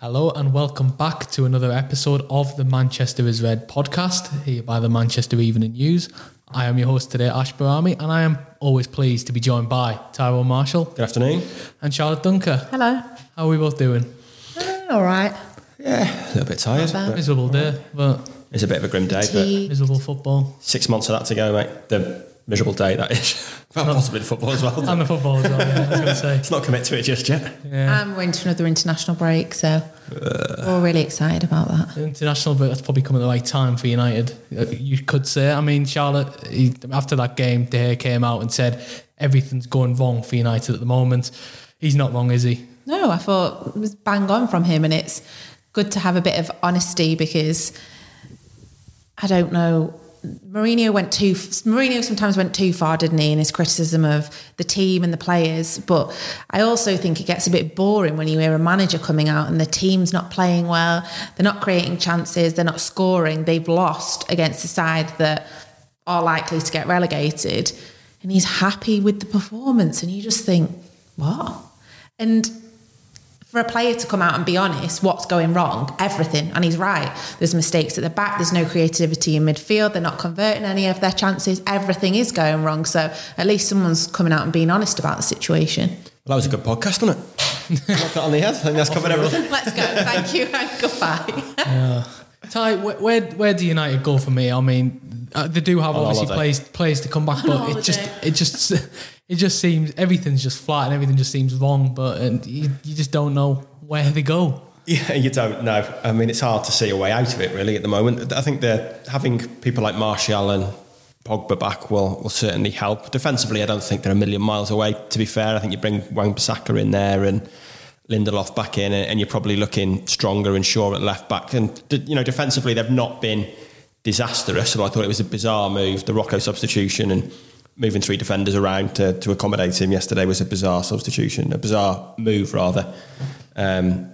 Hello and welcome back to another episode of the Manchester is Red podcast, here by the Manchester Evening News. I am your host today, Ash Barami, and I am always pleased to be joined by Tyrone Marshall Good afternoon. and Charlotte Duncker. Hello. How are we both doing? Uh, all right. Yeah, a little bit tired. but Miserable day, but It's a bit of a grim day, but miserable football. six months of that to go, mate. The miserable day that is. well, possibly the football as well. And the football as well, yeah, I was going to say. Let's not commit to it just yet. Yeah. I'm going to another international break, so we're really excited about that. International, but that's probably coming at the right time for United. Uh, You could say. I mean, Charlotte, he, after that game, De Gea came out and said everything's going wrong for United at the moment. He's not wrong, is he? No, I thought it was bang on from him, and it's good to have a bit of honesty because I don't know. Mourinho went too. Mourinho sometimes went too far, didn't he, in his criticism of the team and the players. But I also think it gets a bit boring when you hear a manager coming out and the team's not playing well, they're not creating chances, they're not scoring, they've lost against a side that are likely to get relegated, and he's happy with the performance, and you just think, what? And for a player to come out and be honest, what's going wrong? Everything. And he's right. There's mistakes at the back. There's no creativity in midfield. They're not converting any of their chances. Everything is going wrong. So at least someone's coming out and being honest about the situation. Well, that was a good podcast, wasn't it? Knocked that on the head. I think that's covered everything. Let's go. Thank you and goodbye. Ty, where, where where do United go for me? I mean, uh, they do have On obviously holiday. players players to come back, but On it just it just it just seems everything's just flat and everything just seems wrong. But and you, you just don't know where they go. Yeah, you don't know. I mean, it's hard to see a way out of it, really, at the moment. I think they're having people like Martial and Pogba back will, will certainly help. Defensively, I don't think they're a million miles away, to be fair. I think you bring Wan-Bissaka in there and Lindelof back in, and you're probably looking stronger and sure at left back. And, you know, defensively, they've not been disastrous. So I thought it was a bizarre move, the Rojo substitution and moving three defenders around to, to accommodate him yesterday was a bizarre substitution, a bizarre move, rather. Um,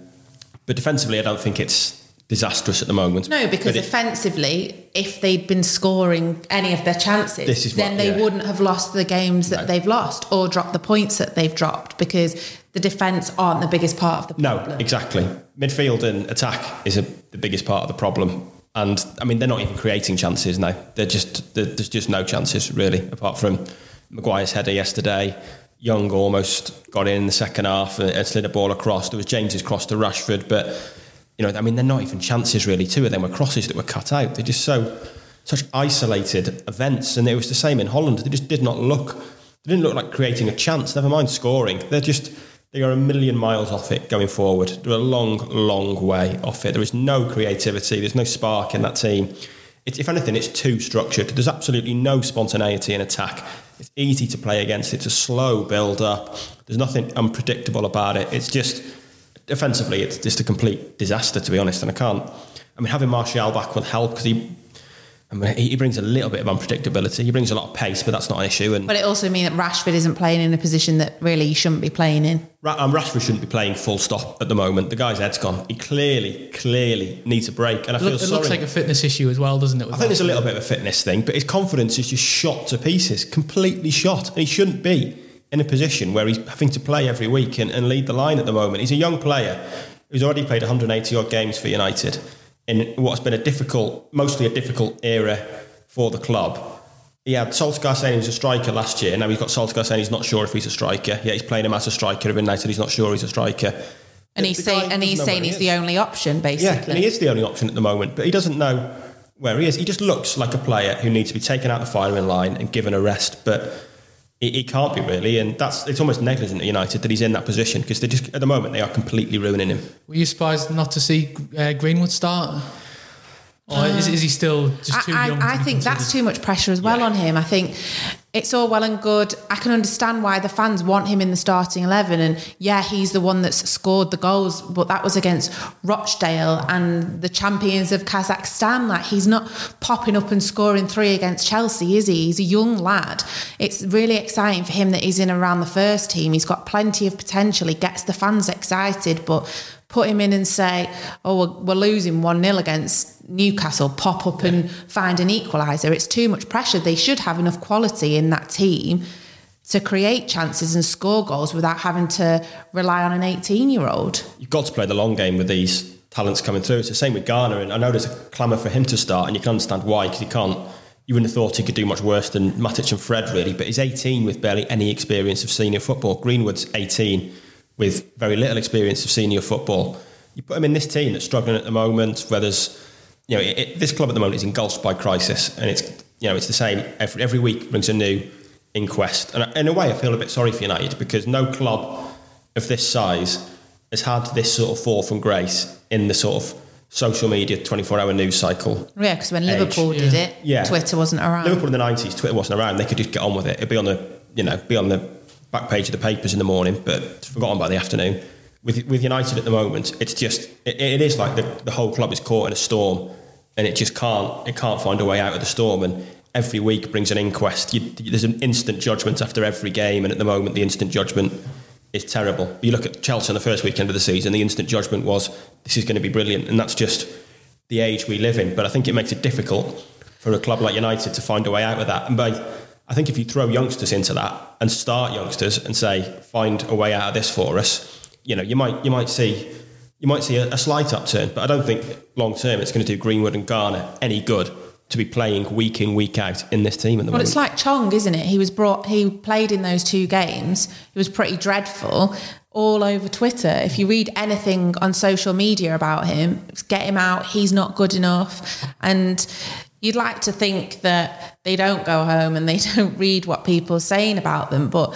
but defensively, I don't think it's disastrous at the moment. No, because it- offensively, if they'd been scoring any of their chances, what- then they yeah. wouldn't have lost the games that No. they've lost or dropped the points that they've dropped because the defence aren't the biggest part of the problem. No, exactly. Midfield and attack is a, the biggest part of the problem. And I mean, they're not even creating chances now. They're just there- there's just no chances really, apart from Maguire's header yesterday. Young almost got in, in the second half and, and slid a ball across. There was James's cross to Rashford, but you know, I mean, they're not even chances really. Two of them were crosses that were cut out. They're just so such isolated events, and it was the same in Holland. They just did not look. They didn't look like creating a chance. Never mind scoring. They're just they are a million miles off it going forward. They're a long, long way off it. There is no creativity. There's no spark in that team. It, if anything, it's too structured. There's absolutely no spontaneity in attack. It's easy to play against. It's a slow build up. There's nothing unpredictable about it. It's just defensively, it's just a complete disaster, to be honest. And I can't. I mean, having Martial back will help because he. I mean, he he brings a little bit of unpredictability. He brings a lot of pace, but that's not an issue. And But it also means that Rashford isn't playing in a position that really he shouldn't be playing in. Ra- um, Rashford shouldn't be playing full stop at the moment. The guy's head's gone. He clearly, clearly needs a break. And I It, feel look, it sorry. looks like a fitness issue as well, doesn't it? I think there's a little bit of a fitness thing, but his confidence is just shot to pieces, completely shot. And he shouldn't be in a position where he's having to play every week and, and lead the line at the moment. He's a young player who's already played 180 odd games for United in what's been a difficult, mostly a difficult era for the club. He had Solskjaer saying he was a striker last year. Now he's got Solskjaer saying he's not sure if he's a striker. Yeah, he's playing him as a striker. Of United, he's not sure he's a striker. And he's the saying and he's saying where he's he the only option, Yeah, basically. and he is the only option at the moment, but he doesn't know where he is. He just looks like a player who needs to be taken out of the firing line and given a rest, but he, he can't be really, and that's it's almost negligent at United that he's in that position because they just at the moment they are completely ruining him. Were you surprised not to see uh, Greenwood start? Or is, is he still just too I, young? to I, I think that's too much pressure as well Yeah. on him. I think it's all well and good. I can understand why the fans want him in the starting 11. And yeah, he's the one that's scored the goals, but that was against Rochdale and the champions of Kazakhstan. Like, he's not popping up and scoring three against Chelsea, is he? He's a young lad. It's really exciting for him that he's in around the first team. He's got plenty of potential. He gets the fans excited, but put him in and say, oh, we're, we're losing 1 0 against Newcastle, pop up and find an equaliser. It's too much pressure. They should have enough quality in that team to create chances and score goals without having to rely on an 18 year old. You've got to play the long game with these talents coming through. It's the same with Garner, and I know there's a clamour for him to start, and you can understand why because he can't. You wouldn't have thought he could do much worse than Matic and Fred, really. But he's 18 with barely any experience of senior football. Greenwood's 18 with very little experience of senior football. You put him in this team that's struggling at the moment, where there's, you know, it, it, this club at the moment is engulfed by crisis, and it's, you know, it's the same every every week brings a new inquest. And in a way, I feel a bit sorry for United because no club of this size has had this sort of fall from grace in the sort of social media 24 hour news cycle. Yeah, because when Age. Liverpool did Yeah. it, Yeah. Twitter wasn't around. Liverpool in the 90s, Twitter wasn't around. They could just get on with it. It'd be on the, you know, be on the back page of the papers in the morning, but it's forgotten by the afternoon. With, with United at the moment, it's just, it, it is like the, the whole club is caught in a storm and it just can't, it can't find a way out of the storm. And every week brings an inquest. You, there's an instant judgment after every game. And at the moment, the instant judgment is terrible. You look at Chelsea on the first weekend of the season, the instant judgment was this is going to be brilliant. And that's just the age we live in. But I think it makes it difficult for a club like United to find a way out of that. And by, I think if you throw youngsters into that and start youngsters and say, find a way out of this for us, you know, you might you might see you might see a, a slight upturn. But I don't think long term it's going to do Greenwood and Garner any good to be playing week in, week out in this team at the Well, moment. it's like Chong, isn't it? He was brought. He played in those two games. It was pretty dreadful. All over Twitter. If you read anything on social media about him, get him out. He's not good enough. And you'd like to think that they don't go home and they don't read what people are saying about them. But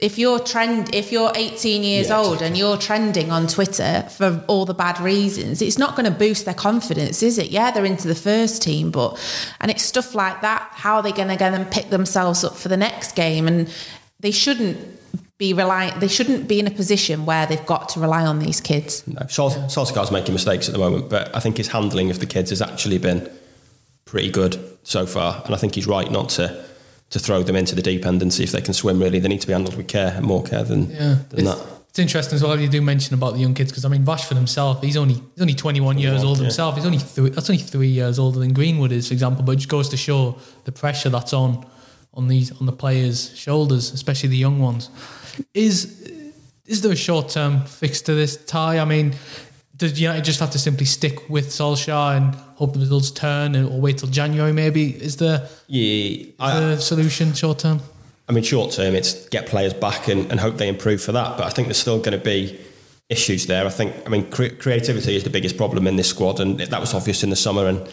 if you're trend, if you're 18 years Yeah, old and you're trending on Twitter for all the bad reasons, it's not going to boost their confidence, is it? Yeah, they're into the first team, but and it's stuff like that. How are they going to go and pick themselves up for the next game? And they shouldn't be relying. They shouldn't be in a position where they've got to rely on these kids. No, Sol- Solskjaer's making mistakes at the moment, but I think his handling of the kids has actually been pretty good so far. And I think he's right not to to throw them into the deep end and see if they can swim. Really, they need to be handled with care and more care than Yeah, than it's, that. it's interesting as well. You do mention about the young kids because I mean Rashford himself, he's only he's only 21 years old yeah. himself. He's only three, that's only three years older than Greenwood is, for example. But it just goes to show the pressure that's on on these on the players' shoulders, especially the young ones. Is is there a short term fix to this tie? I mean, does United just have to simply stick with Solskjaer and hope the results turn, or wait till January? Maybe is there Yeah, I, the solution short term? I mean, short term, it's get players back and, and hope they improve for that. But I think there's still going to be issues there. I think, I mean, cre- creativity is the biggest problem in this squad, and that was obvious in the summer. And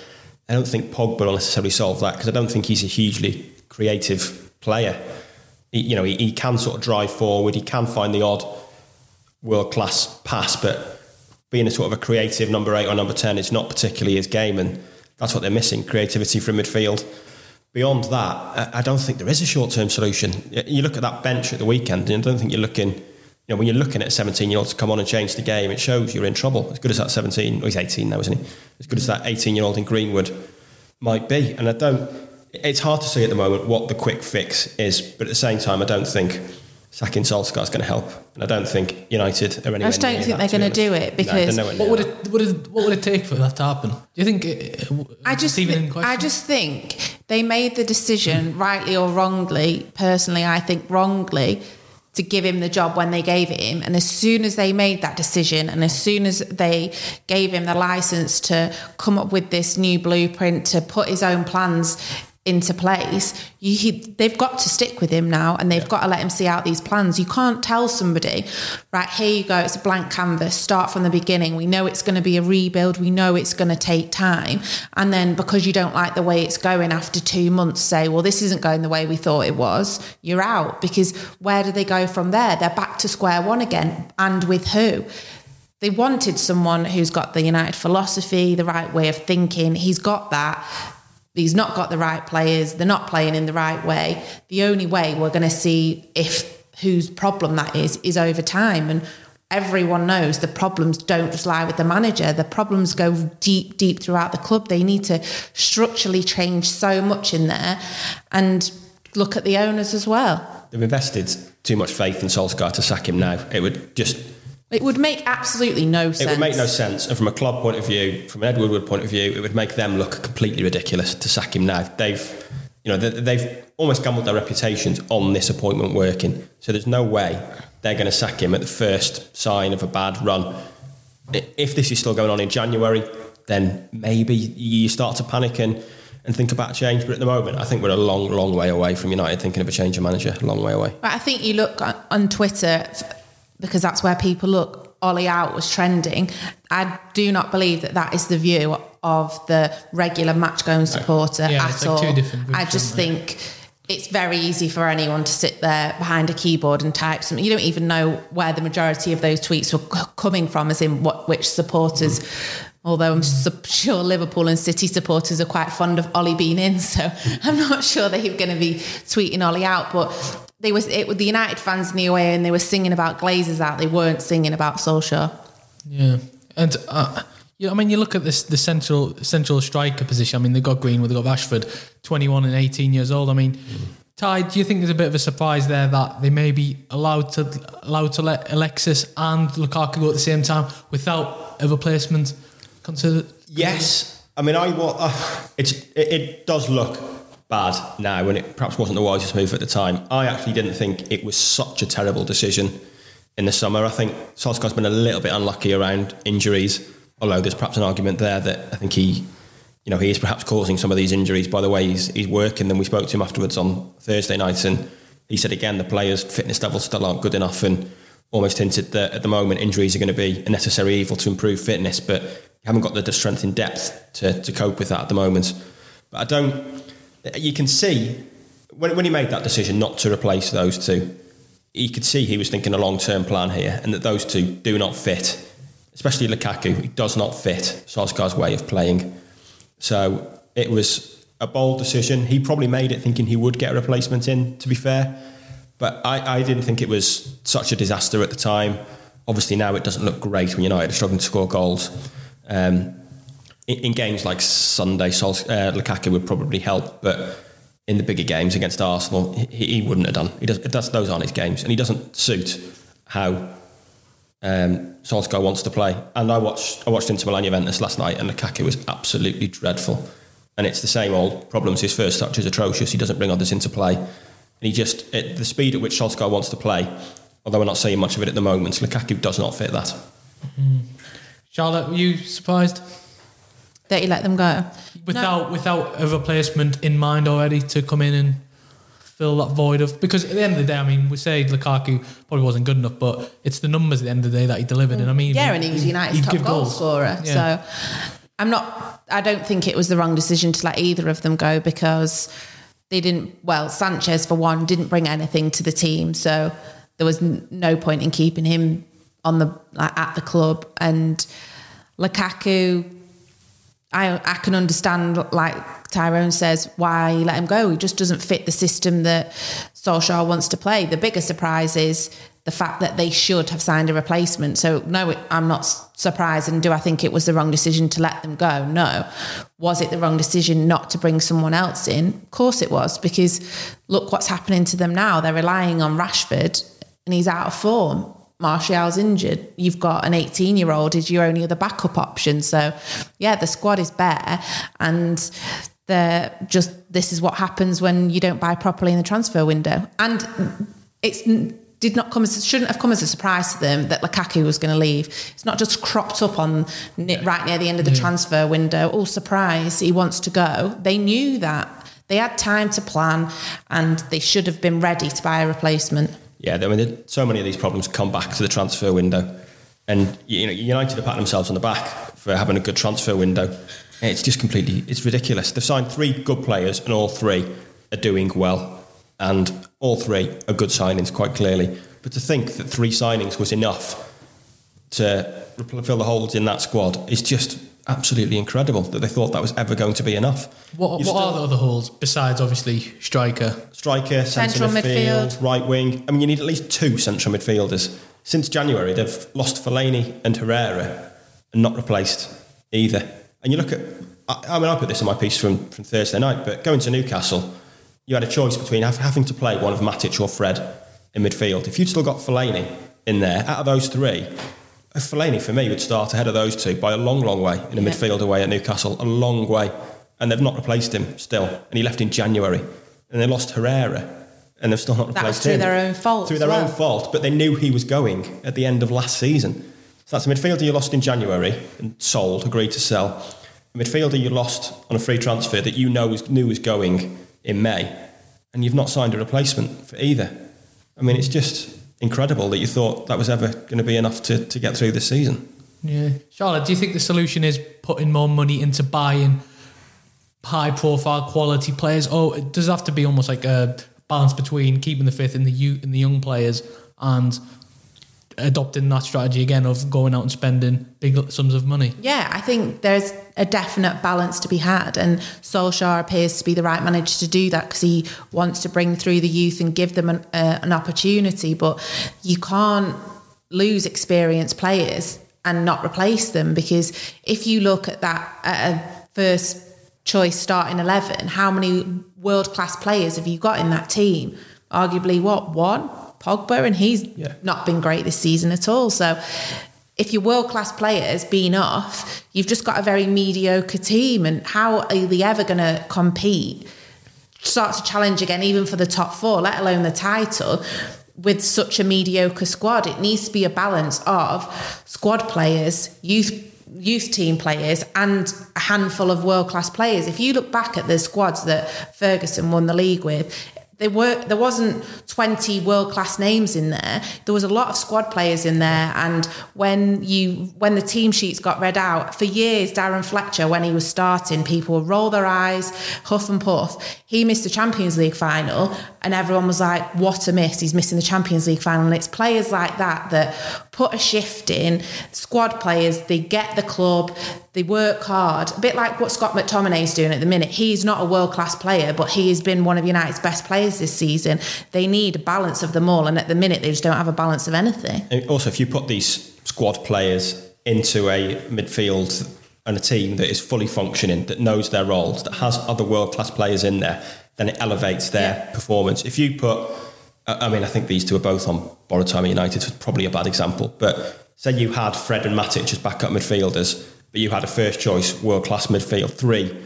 I don't think Pogba will necessarily solve that because I don't think he's a hugely creative player. He, you know, he, he can sort of drive forward, he can find the odd world class pass, but being a sort of a creative number eight or number 10 is not particularly his game. And that's what they're missing creativity from midfield. Beyond that, I- don't think there is a short term solution. You look at that bench at the weekend, and I don't think you're looking, you know, when you're looking at a 17 year old to come on and change the game, it shows you're in trouble. As good as that 17, well, he's 18 now, isn't he? As good as that 18 year old in Greenwood might be. And I don't, it's hard to see at the moment what the quick fix is, but at the same time, I don't think sacking Solskjaer is going to help. And I don't think United are anywhere I just don't near think that, they're going to do it because nowhere What would it what would it what would it take for that to happen? Do you think? It, it, I just, even in question? I just think they made the decision, rightly or wrongly. Personally, I think wrongly to give him the job when they gave it him. And as soon as they made that decision, and as soon as they gave him the license to come up with this new blueprint to put his own plans into place, you, he, they've got to stick with him now, and they've got to let him see out these plans. You can't tell somebody, right here you go, it's a blank canvas, start from the beginning. We know it's going to be a rebuild. We know it's going to take time, and then because you don't like the way it's going after two months, say, well, this isn't going the way we thought it was. You're out because where do they go from there? They're back to square one again, and with who? They wanted someone who's got the United philosophy, the right way of thinking. He's got that. He's not got the right players. They're not playing in the right way. The only way we're going to see if whose problem that is is over time. And everyone knows the problems don't just lie with the manager. The problems go deep, deep throughout the club. They need to structurally change so much in there, and look at the owners as well. They've invested too much faith in Solskjaer to sack him now. It would just It would make absolutely no sense. It would make no sense. And from a club point of view, from an Ed Woodward point of view, it would make them look completely ridiculous to sack him now. They've you know, they, they've almost gambled their reputations on this appointment working. So there's no way they're going to sack him at the first sign of a bad run. If this is still going on in January, then maybe you start to panic and, and think about change. But at the moment, I think we're a long, long way away from United thinking of a change of manager. A long way away. I think you look on, on Twitter because that's where people look. Ole out was trending. I do not believe that that is the view of the regular match going supporter Yeah, at like all. two different groups, I just think it's very easy for anyone to sit there behind a keyboard and type something. You don't even know where the majority of those tweets were coming from, as in what which supporters. Mm-hmm. Although I'm su- sure Liverpool and City supporters are quite fond of Ole being in, so I'm not sure they're going to be tweeting Ole out. But they was it with the United fans in the away, and they were singing about Glazers out. They weren't singing about Solskjaer. Yeah, and uh, yeah, I mean, you look at this the central central striker position. I mean, they've got Greenwood, they've got Rashford, twenty one and eighteen years old. I mean, Ty, do you think there's a bit of a surprise there that they may be allowed to allowed to let Alexis and Lukaku go at the same time without a replacement considered? Yes, I mean, I wa- uh, it's it, it does look bad now, and it perhaps wasn't the wisest move at the time. I actually didn't think it was such a terrible decision in the summer. I think Solskjaer's been a little bit unlucky around injuries, although there's perhaps an argument there that I think he, you know, he is perhaps causing some of these injuries by the way he's he's working. Then we spoke to him afterwards on Thursday night, and he said again the players' fitness levels still aren't good enough, and almost hinted that at the moment injuries are going to be a necessary evil to improve fitness, but haven't got the strength in depth to, to cope with that at the moment. But I don't. You can see when, when he made that decision not to replace those two, he could see he was thinking a long term plan here, and that those two do not fit, especially Lukaku. He does not fit Solskjaer's way of playing. So it was a bold decision. He probably made it thinking he would get a replacement in. To be fair, but I, I didn't think it was such a disaster at the time. Obviously now it doesn't look great when United are struggling to score goals. Um, in, in games like Sunday, Sol, uh, Lukaku would probably help, but in the bigger games against Arsenal, he, he wouldn't have done. He does, that's, those aren't his games, and he doesn't suit how um, Solskjaer wants to play. And I watched I watched Inter Milan Juventus last night, and Lukaku was absolutely dreadful. And it's the same old problems. His first touch is atrocious. He doesn't bring others into play, and he just at the speed at which Solskjaer wants to play. Although we're not seeing much of it at the moment, Lukaku does not fit that. Charlotte, were you surprised That you let them go. without without a replacement in mind already to come in and fill that void of? Because at the end of the day, I mean, we say Lukaku probably wasn't good enough, but it's the numbers at the end of the day that he delivered. And I mean, Yeah, and he was United's he'd top give goal goals. scorer. Yeah. So I'm not. I don't think it was the wrong decision to let either of them go because they didn't. Well, Sanchez for one didn't bring anything to the team, so there was no point in keeping him on the like, at the club. And Lukaku, I I can understand, like Tyrone says, why you let him go. He just doesn't fit the system that Solskjaer wants to play. The bigger surprise is the fact that they should have signed a replacement. So no, I'm not surprised. And do I think it was the wrong decision to let them go? No. Was it the wrong decision not to bring someone else in? Of course it was, because look what's happening to them now. They're relying on Rashford, and he's out of form. Martial's injured. You've got an 18 year old is your only other backup option. So, yeah, the squad is bare, and they're just this is what happens when you don't buy properly in the transfer window. And it's did not come as shouldn't have come as a surprise to them that Lukaku was going to leave. It's not just cropped up on right near the end of the transfer window. All surprise, he wants to go. They knew that. They had time to plan, and they should have been ready to buy a replacement. Yeah, I mean, so many of these problems come back to the transfer window, and you know, United are patting themselves on the back for having a good transfer window. It's just completely, it's ridiculous. They've signed three good players, and all three are doing well, and all three are good signings, quite clearly. But to think that three signings was enough to fill the holes in that squad is just absolutely incredible. That they thought that was ever going to be enough. What, You've what are the other holes besides obviously striker? striker, central, Central midfield, midfield. right wing. I mean, you need at least two central midfielders. Since January, they've lost Fellaini and Herrera and not replaced either. And you look at, I, I mean, I put this in my piece from, from Thursday night, but going to Newcastle, you had a choice between have, having to play one of Matic or Fred in midfield. If you'd still got Fellaini in there, out of those three, Fellaini for me would start ahead of those two by a long, long way in a Yeah. midfield away at Newcastle, a long way. and they've not replaced him still. And he left in January, and they lost Herrera, and they've still not That was replaced through him. their own fault Through their well. own fault, but they knew he was going at the end of last season. So that's a midfielder you lost in January and sold, agreed to sell. A midfielder you lost on a free transfer that you know was, knew was going in May, and you've not signed a replacement for either. I mean, it's just incredible that you thought that was ever going to be enough to, to get through this season. Yeah. Charlotte, do you think the solution is putting more money into buying high profile quality players? Or it does have to be almost like a balance between keeping the fifth in the youth in the young players and adopting that strategy again of going out and spending big sums of money? Yeah, I think there's a definite balance to be had, and Solskjaer appears to be the right manager to do that because he wants to bring through the youth and give them an, uh, an opportunity. But you can't lose experienced players and not replace them because if you look at that at a first choice starting 11 how many world class players have you got in that team arguably what one Pogba and he's Yeah. not been great this season at all so if your world class players being off you've just got a very mediocre team and how are they ever going to compete start to challenge again, even for the top four, let alone the title, with such a mediocre squad. It needs to be a balance of squad players, youth youth team players and a handful of world class players. If you look back at the squads that Ferguson won the league with, there were there wasn't 20 world class names in there. There was a lot of squad players in there and when you when the team sheets got read out for years Darren Fletcher when he was starting people would roll their eyes huff and puff. He missed the Champions League final and everyone was like what a miss. He's missing the Champions League final. And it's players like that that put a shift in. Squad players they get the club they work hard. A bit like what Scott McTominay is doing at the minute. He's not a world class player but he has been one of United's best players this season. They need a balance of them all. And at the minute they just don't have a balance of anything. And also, if you put these squad players into a midfield and a team that is fully functioning, that knows their roles, that has other world class players in there, then it elevates their Yeah. performance. If you put, I mean, I think these two are both on borrowed time at United, so it's probably a bad example. But say you had Fred and Matic as backup midfielders, but you had a first choice world class midfield, three,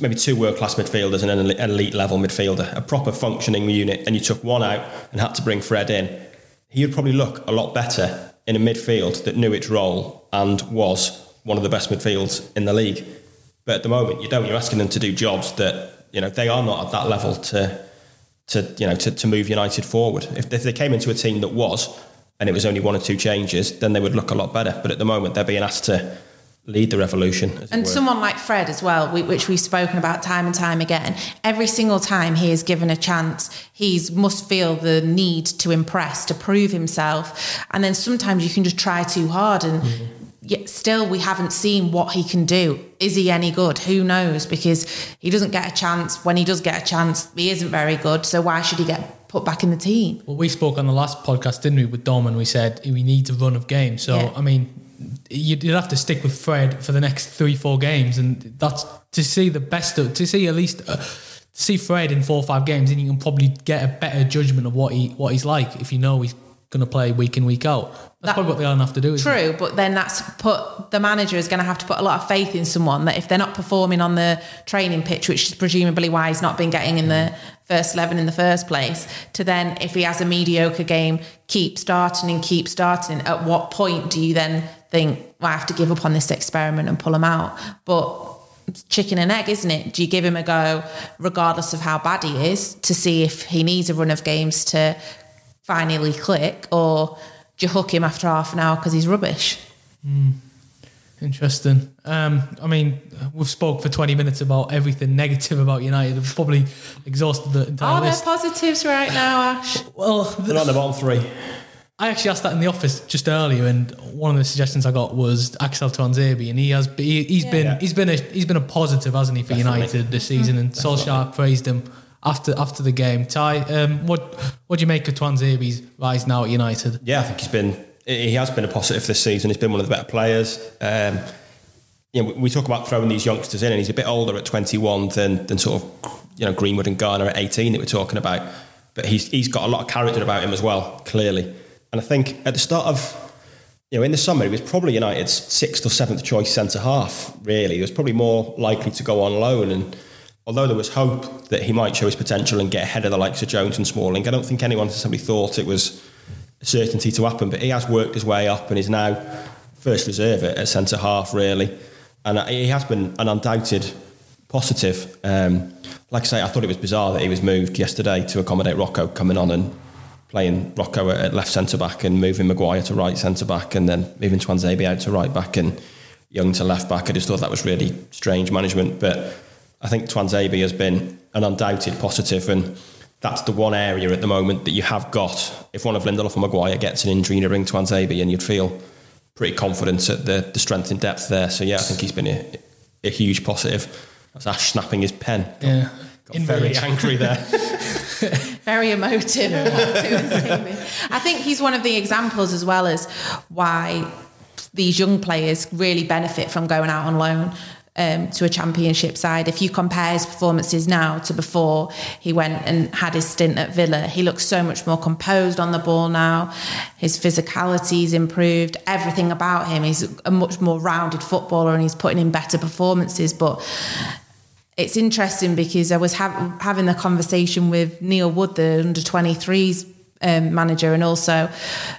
maybe two world class midfielders and an elite level midfielder, a proper functioning unit, and you took one out and had to bring Fred in, he would probably look a lot better in a midfield that knew its role and was one of the best midfields in the league. But at the moment, you don't. You're asking them to do jobs that you know they are not at that level to to you know to, to move United forward. If, if they came into a team that was and it was only one or two changes, then they would look a lot better. But at the moment, they're being asked to lead the revolution. And someone like Fred as well, whi- which we've spoken about time and time again. Every single time he is given a chance, he's must feel the need to impress, to prove himself. And then sometimes you can just try too hard, and mm-hmm. Yet still we haven't seen what he can do. Is he any good? Who knows? Because he doesn't get a chance. When he does get a chance, he isn't very good. So why should he get put back in the team? Well, we spoke on the last podcast, didn't we, with Dom, and we said we need a run of games. So, Yeah. I mean, you'd, have to stick with Fred for the next three, four games, and that's to see the best of, to see at least uh, see Fred in four or five games, then you can probably get a better judgment of what he what he's like if you know he's going to play week in week out. That's That- probably what they're going to have to do. isn't it? True, but then that's put the manager is going to have to put a lot of faith in someone that if they're not performing on the training pitch, which is presumably why he's not been getting in the first eleven in the first place, to then if he has a mediocre game, keep starting and keep starting. At what point do you then think well, I have to give up on this experiment and pull him out? But it's chicken and egg, isn't it? Do you give him a go, regardless of how bad he is, to see if he needs a run of games to finally click, or do you hook him after half an hour because he's rubbish? Interesting. Um, I mean, we've spoke for 20 minutes about everything negative about United. We've probably exhausted the entire Are there positives right now, Ash? Well, They're not in the bottom three. I actually asked that in the office just earlier, and one of the suggestions I got was Axel Tuanzebe, and he has he, he's been Yeah. he's been a he's been a positive, hasn't he, for Definitely. United this season? And Solskjaer praised him after after the game. Ty, um, what what do you make of Twan Tuanzebe's rise now at United? Yeah, I think he's been he has been a positive this season. He's been one of the better players. Um, you know, we- we talk about throwing these youngsters in, and he's a bit older at 21 than than sort of you know Greenwood and Garner at 18 that we're talking about. But he's he's got a lot of character about him as well, clearly. And I think at the start of you know, in the summer, he was probably United's sixth or seventh choice centre half, really. He was probably more likely to go on loan. And although there was hope that he might show his potential and get ahead of the likes of Jones and Smalling, I don't think anyone necessarily thought it was a certainty to happen. But he has worked his way up and is now first reserve at centre half, really. And he has been an undoubted positive. Um, like I say, I thought it was bizarre that he was moved yesterday to accommodate Rojo coming on and playing Rojo at left centre back and moving Maguire to right centre back and then moving Tuanzebe out to right back and Young to left back. I just thought that was really strange management. But I think Tuanzebe has been an undoubted positive and that's the one area at the moment that you have got. If one of Lindelof or Maguire gets an injury in a ring Tuanzebe and you'd feel pretty confident at the, the strength and depth there. So yeah, I think he's been a, a huge positive. That's Ash snapping his pen. Got, yeah. got very angry there. very emotive. I think he's one of the examples as well as why these young players really benefit from going out on loan. Um, to a championship side. If you compare his performances now to before he went and had his stint at Villa, he looks so much more composed on the ball now. His physicality's improved. Everything about him. He's a much more rounded footballer and he's putting in better performances. But it's interesting because I was ha- having the conversation with Neil Wood, the under 23s um, manager, and also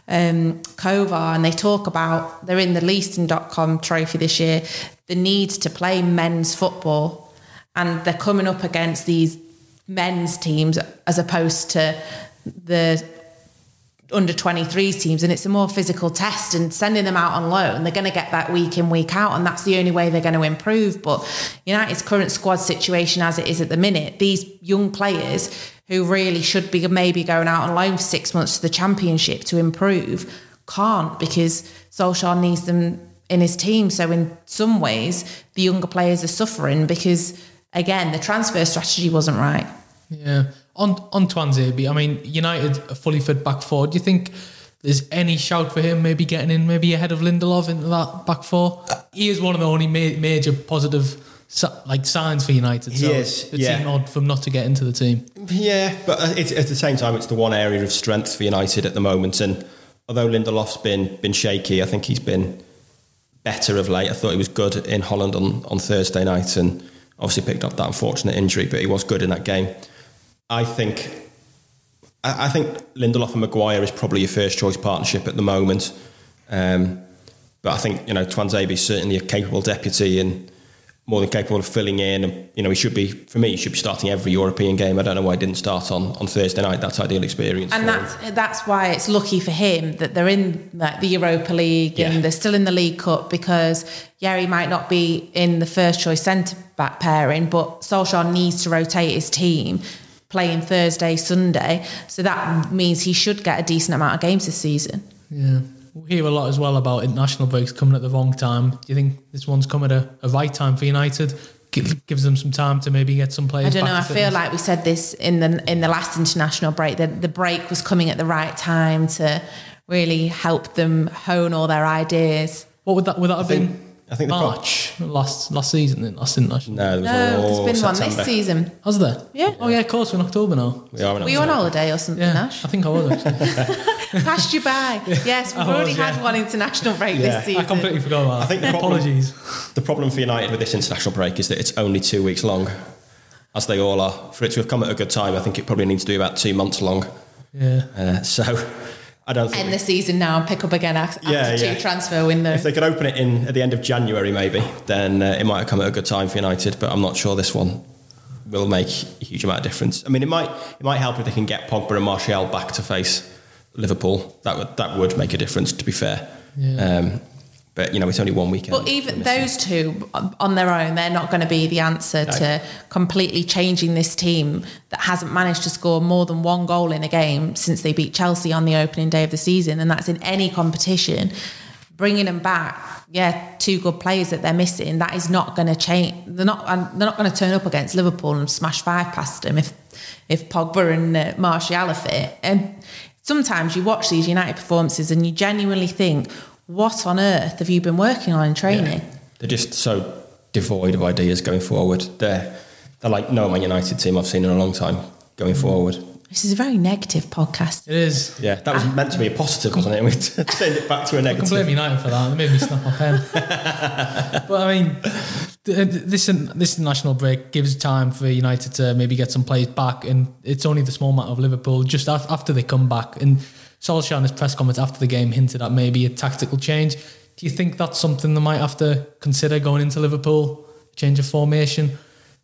um, Kovar, and they talk about they're in the Leasing.com trophy this year, the need to play men's football, and they're coming up against these men's teams as opposed to the under 23s teams and it's a more physical test and sending them out on loan they're going to get that week in week out and that's the only way they're going to improve. But United's current squad situation as it is at the minute these young players who really should be maybe going out on loan for six months to the championship to improve can't because Solskjaer needs them in his team so in some ways the younger players are suffering because again the transfer strategy wasn't right yeah on on Tuanzebe, I mean, United fully fit back four. Do you think there's any shout for him maybe getting in, maybe ahead of Lindelof into that back four? He is one of the only ma- major positive like signs for United. So he is. It's yeah. odd for him not to get into the team. Yeah, but at the same time, it's the one area of strength for United at the moment. And although Lindelof's been been shaky, I think he's been better of late. I thought he was good in Holland on, on Thursday night and obviously picked up that unfortunate injury, but he was good in that game. I think I think Lindelof and Maguire is probably your first choice partnership at the moment. Um, but I think you know Tuanzebe is certainly a capable deputy and more than capable of filling in. And, you know, he should be for me. He should be starting every European game. I don't know why he didn't start on, on Thursday night. That's ideal experience. And that's him. that's why it's lucky for him that they're in like, the Europa League yeah. and they're still in the League Cup because Yerry might not be in the first choice centre back pairing, but Solskjaer needs to rotate his team playing Thursday, Sunday. So that means he should get a decent amount of games this season. Yeah. We hear a lot as well about international breaks coming at the wrong time. Do you think this one's come at a, a right time for United? gives them some time to maybe get some players. I don't know. I feel like we said this in the in the last international break that the break was coming at the right time to really help them hone all their ideas. What would that would that have been? I think March pro- last last season, Then last international. No, there no, there's been September. one this season. Has there? Yeah. Oh yeah, of course. We're in October now. We are. in Were you on holiday or something, yeah, Ash? I think I was actually. Passed you by. Yes, we've already had yeah. one international break yeah. this season. I completely forgot about. I think the problem, apologies. The problem for United with this international break is that it's only two weeks long, as they all are. For it to have come at a good time, I think it probably needs to be about two months long. Yeah. Uh, so I don't end the season now and pick up again after yeah, two yeah. transfer windows. If they could open it in at the end of January, maybe, then uh, it might have come at a good time for United. But I'm not sure this one will make a huge amount of difference. I mean, it might it might help if they can get Pogba and Martial back to face Liverpool. That would that would make a difference. To be fair, yeah. um, but you know, it's only one weekend. But even those two on their own, they're not going to be the answer no. to completely changing this team that hasn't managed to score more than one goal in a game since they beat Chelsea on the opening day of the season, and that's in any competition. Bringing them back, yeah, two good players that they're missing. That is not going to change. They're not. They're not going to turn up against Liverpool and smash five past them if if Pogba and uh, Martial are fit. And sometimes you watch these United performances and you genuinely think what on earth have you been working on in training? Yeah. They're just so devoid of ideas going forward. They're they're like no Man United team I've seen in a long time going mm. forward. This is a very negative podcast. It is. Yeah, that was meant to be a positive, wasn't it? We turned it back to a I can blame negative. United for that. They made me snap my pen. but I mean, th- this this national break gives time for United to maybe get some players back, and it's only the small matter of Liverpool just after they come back. And Solskjaer in his press comments after the game hinted at maybe a tactical change. Do you think that's something they might have to consider going into Liverpool? Change of formation.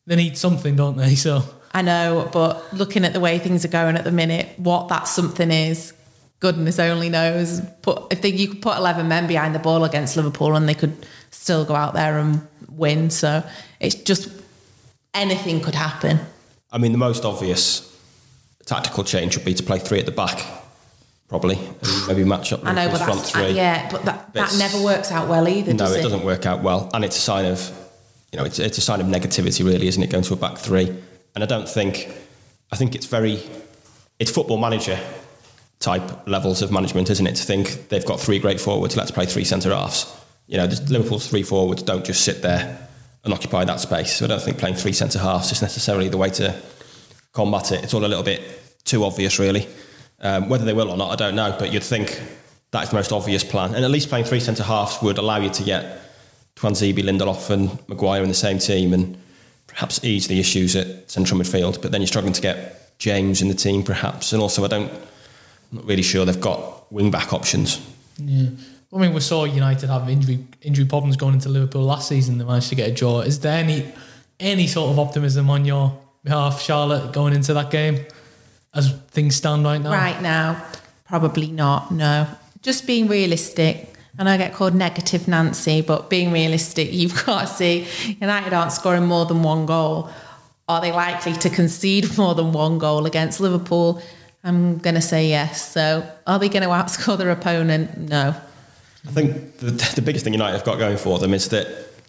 They need something, don't they? So I know, but looking at the way things are going at the minute, what that something is, goodness only knows. Put if they, you could put eleven men behind the ball against Liverpool, and they could still go out there and win. So it's just anything could happen. I mean, the most obvious tactical change would be to play three at the back, probably, and maybe match up I know, but front three. yeah, but that, that It's- never works out well either. No, does it doesn't work out well, and it's a sign of, you know, it's, it's a sign of negativity, really, isn't it? Going to a back three, and I don't think, I think it's very, it's football manager type levels of management, isn't it? To think they've got three great forwards, let's play three centre halves. You know, Liverpool's three forwards don't just sit there and occupy that space. So I don't think playing three centre halves is necessarily the way to combat it. It's all a little bit too obvious, really. Um, whether they will or not, I don't know. But you'd think that is the most obvious plan. And at least playing three centre halves would allow you to get Tuanzebe, Lindelof, and Maguire in the same team, and perhaps ease the issues at central midfield. But then you're struggling to get James in the team, perhaps. And also, I don't, I'm not really sure they've got wing back options. Yeah. I mean, we saw United have injury injury problems going into Liverpool last season. They managed to get a draw. Is there any any sort of optimism on your behalf, Charlotte, going into that game as things stand right now? Right now, probably not. No, just being realistic. And I get called negative Nancy, but being realistic, you've got to see United aren't scoring more than one goal. Are they likely to concede more than one goal against Liverpool? I'm going to say yes. So are they going to outscore their opponent? No. I think the, the biggest thing United have got going for them is that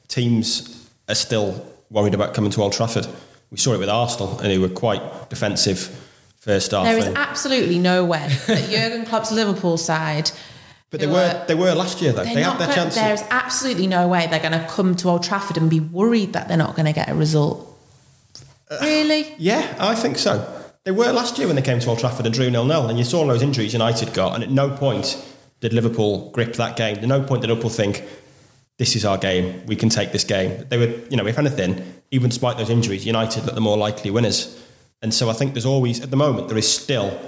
teams are still worried about coming to Old Trafford. We saw it with Arsenal, and they were quite defensive first half. There is and- absolutely no way that Jurgen Klopp's Liverpool side. but they who were they were last year though. They had their chances. There's absolutely no way they're going to come to Old Trafford and be worried that they're not going to get a result. Uh, really? Yeah, I think so. They were last year when they came to Old Trafford and drew 0 0, and you saw all those injuries United got, and at no point did Liverpool grip that game. At no point did Liverpool think, this is our game, we can take this game. They were, you know, if anything, even despite those injuries, United looked the more likely winners. And so I think there's always, at the moment, there is still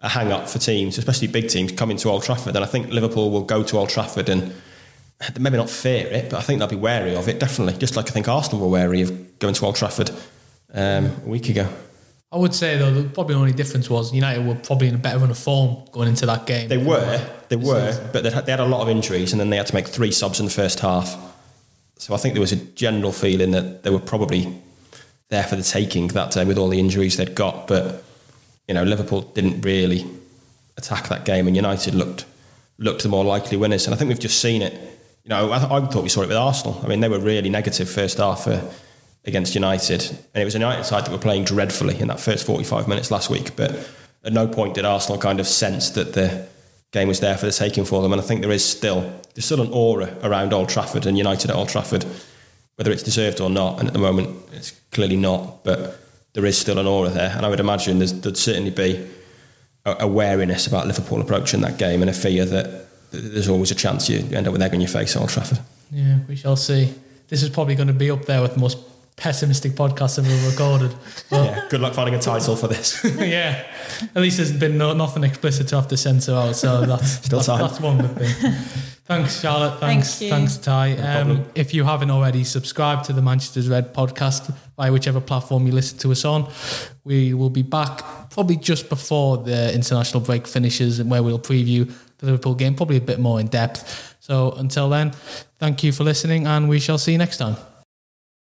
a hang up for teams, especially big teams, coming to Old Trafford. And I think Liverpool will go to Old Trafford and maybe not fear it, but I think they'll be wary of it, definitely. Just like I think Arsenal were wary of going to Old Trafford um, a week ago. I would say though, the probably only difference was United were probably in a better run of form going into that game. They were, they were, but they had, they had a lot of injuries, and then they had to make three subs in the first half. So I think there was a general feeling that they were probably there for the taking that day with all the injuries they'd got. But you know, Liverpool didn't really attack that game, and United looked looked the more likely winners. And I think we've just seen it. You know, I, I thought we saw it with Arsenal. I mean, they were really negative first half uh, against United, and it was a United side that were playing dreadfully in that first 45 minutes last week. But at no point did Arsenal kind of sense that the game was there for the taking for them. And I think there is still there's still an aura around Old Trafford and United at Old Trafford, whether it's deserved or not. And at the moment, it's clearly not. But there is still an aura there, and I would imagine there's, there'd certainly be a, a wariness about Liverpool approaching that game and a fear that there's always a chance you end up with egg on your face at Old Trafford. Yeah, we shall see. This is probably going to be up there with most pessimistic podcast I've ever recorded. But Yeah, good luck finding a title for this. yeah, at least there's been no, nothing explicit to have to censor out, so that's Still that's, time. that's one good thing. Thanks, Charlotte. Thanks, Thank you. thanks, Ty. um, if you haven't already, subscribe to the Manchester's Red podcast by whichever platform you listen to us on. We will be back probably just before the international break finishes, and where we'll preview the Liverpool game, probably a bit more in depth. So until then, thank you for listening, and we shall see you next time.